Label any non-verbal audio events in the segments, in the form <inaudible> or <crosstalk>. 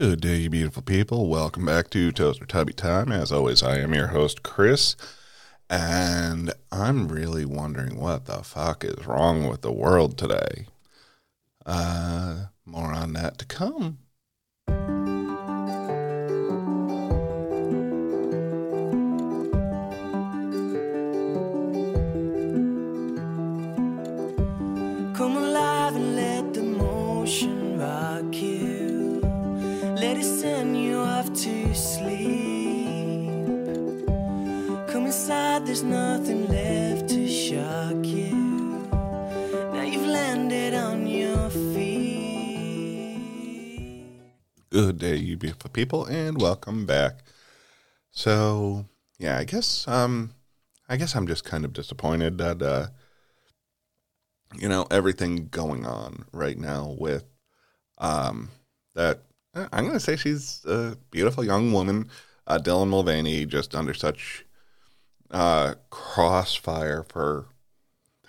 Good day, you beautiful people. Welcome back to Toaster Tubby Time. As always, I am your host, Chris, and I'm really wondering what the fuck is wrong with the world today. Uh, more on that to come. Inside, there's nothing left to shock you. Now you've landed on your feet. Good day, you beautiful people, and welcome back. So, yeah, I guess um, I guess I'm just kind of disappointed that uh, you know everything going on right now with um that uh, I'm gonna say she's a beautiful young woman, uh, Dylan Mulvaney, just under such uh, crossfire for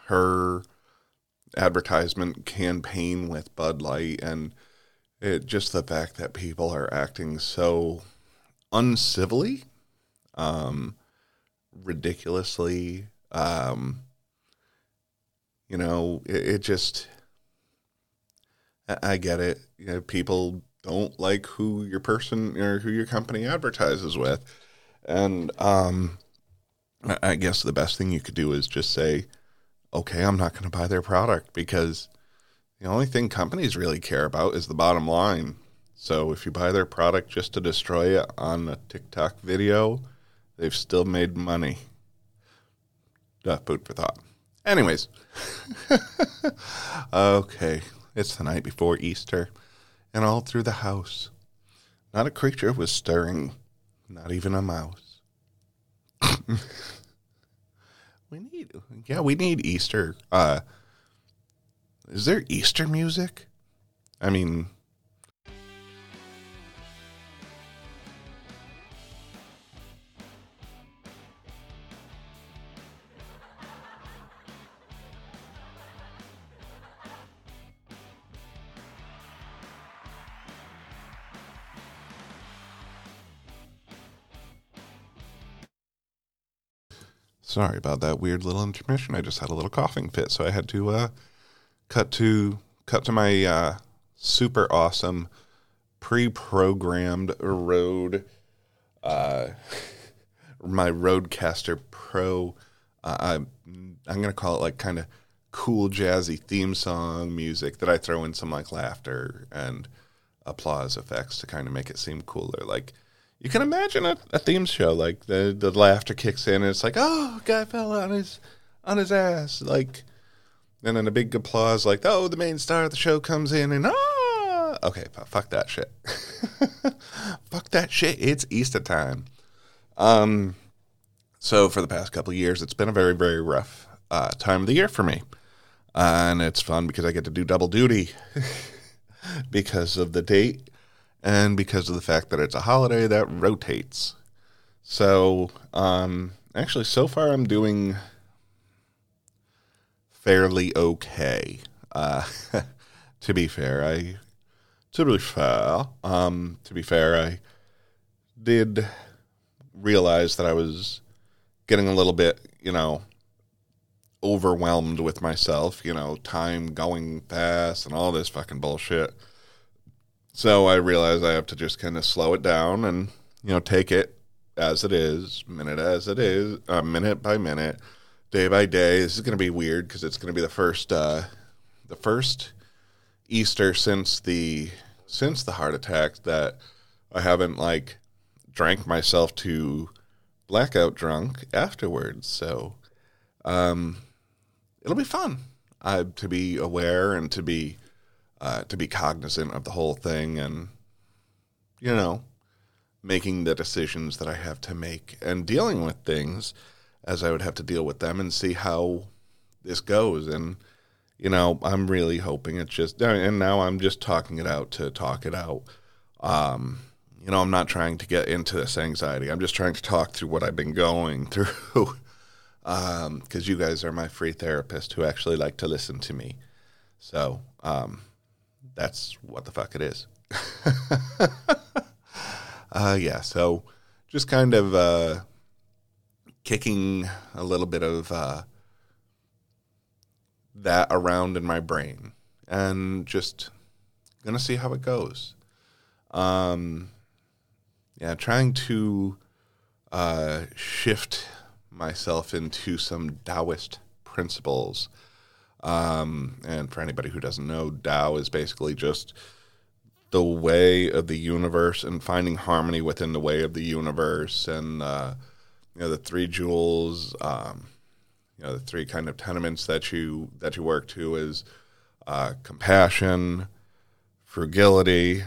her advertisement campaign with Bud Light and it just the fact that people are acting so uncivilly, um, ridiculously, um, you know, it, it just, I, I get it. You know, people don't like who your person or who your company advertises with. And, um, I- guess the best thing you could do is just say, okay, I'm not going to buy their product because the only thing companies really care about is the bottom line. So if you buy their product just to destroy it on a TikTok video, they've still made money. Uh, food for thought. Anyways, <laughs> okay, it's the night before Easter, and all through the house, not a creature was stirring, not even a mouse. <laughs> we need, yeah, we need Easter. Uh, is there Easter music? I mean, sorry about that weird little intermission. I just had a little coughing fit, so I had to uh, cut to cut to my uh, super awesome pre-programmed Rode, uh, <laughs> my Rodecaster Pro. Uh, I'm I'm gonna call it like kind of cool jazzy theme song music that I throw in some like laughter and applause effects to kind of make it seem cooler. Like you can imagine a, a theme show like the the laughter kicks in and it's like oh guy fell on his on his ass like and then a big applause, like, oh, the main star of the show comes in and ah, okay, fu- fuck that shit. <laughs> fuck that shit. It's Easter time. Um, so for the past couple years, it's been a very, very rough uh, time of the year for me. and it's fun because I get to do double duty <laughs> because of the date and because of the fact that it's a holiday that rotates. So, um, actually, so far I'm doing fairly okay. Uh, <laughs> to be fair, I to be fair, um, to be fair, I did realize that I was getting a little bit, you know, overwhelmed with myself. You know, time going fast and all this fucking bullshit. So I realized I have to just kind of slow it down and you know take it as it is, minute as it is, uh, minute by minute day by day. This is going to be weird because it's going to be the first, uh, the first Easter since the since the heart attack that I haven't like drank myself to blackout drunk afterwards. So, um, it'll be fun uh, to be aware and to be uh, to be cognizant of the whole thing, and you know, making the decisions that I have to make and dealing with things as I would have to deal with them and see how this goes. And, you know, I'm really hoping it's just, and now I'm just talking it out to talk it out. Um, you know, I'm not trying to get into this anxiety. I'm just trying to talk through what I've been going <laughs> through. um, because you guys are my free therapist who actually like to listen to me. So, um, that's what the fuck it is. <laughs> uh, yeah, so just kind of uh, kicking a little bit of uh, that around in my brain and just gonna see how it goes. Um, yeah, trying to uh, shift myself into some Taoist principles. Um, and for anybody who doesn't know, Tao is basically just the way of the universe and finding harmony within the way of the universe. And uh, you know the three jewels um, you know the three kind of tenements that you that you work to is uh, compassion frugality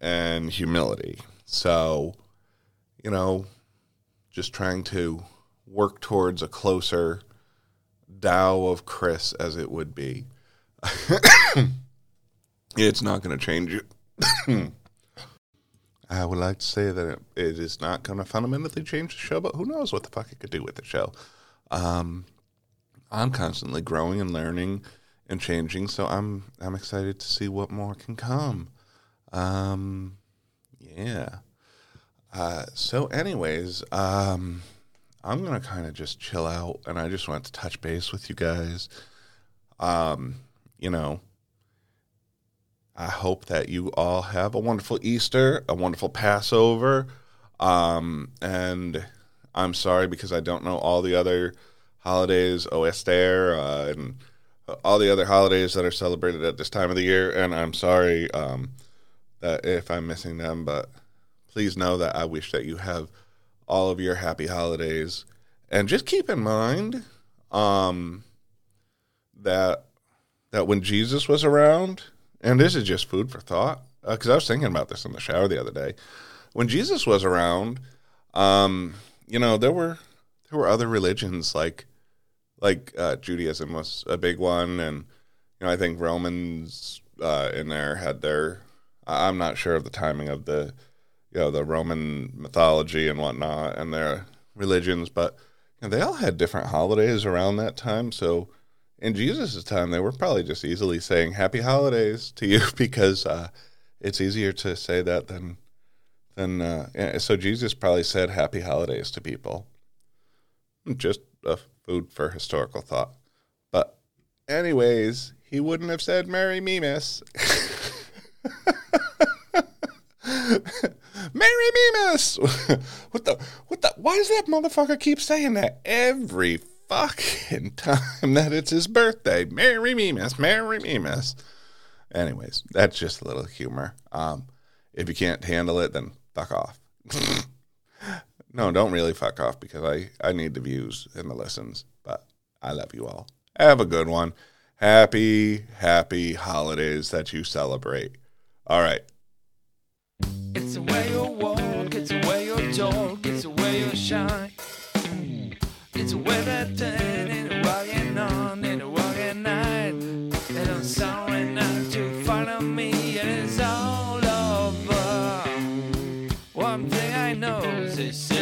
and humility. So you know just trying to work towards a closer Tao of Chris as it would be <coughs> it's not going to change it <coughs> I would like to say that it, it is not going to fundamentally change the show, but who knows what the fuck it could do with the show. Um, I'm constantly growing and learning and changing, so I'm I'm excited to see what more can come. Um, yeah. Uh, so, anyways, um, I'm gonna kind of just chill out, and I just want to touch base with you guys. Um, you know, I hope that you all have a wonderful Easter, a wonderful Passover. Um, and I'm sorry because I don't know all the other holidays, Oester, uh, and all the other holidays that are celebrated at this time of the year. And I'm sorry um, if I'm missing them, but please know that I wish that you have all of your happy holidays. And just keep in mind um, that that when Jesus was around, and this is just food for thought because uh, I was thinking about this in the shower the other day. When Jesus was around, um, you know, there were there were other religions like like uh, Judaism was a big one, and you know, I think Romans uh, in there had their. I'm not sure of the timing of the, you know, the Roman mythology and whatnot and their religions, but you know, they all had different holidays around that time. So in Jesus' time, they were probably just easily saying happy holidays to you <laughs> because uh, it's easier to say that than than uh, so Jesus probably said happy holidays to people. Just a food for historical thought. But anyways, he wouldn't have said "Merry me, miss." <laughs> <laughs> What the? What the? Why does that motherfucker keep saying that every fucking <laughs> time that it's his birthday. Marry me, miss. Marry me, miss. Anyways, that's just a little humor. Um, if you can't handle it, then fuck off. <laughs> no, don't really fuck off because I, I need the views and the listens. But I love you all. Have a good one. Happy, happy holidays that you celebrate. All right. It's the way it's the way you shine. It's a way that turn and walking on and a walking night. And I'm sorry not to follow me, and it's all over. One thing I know is.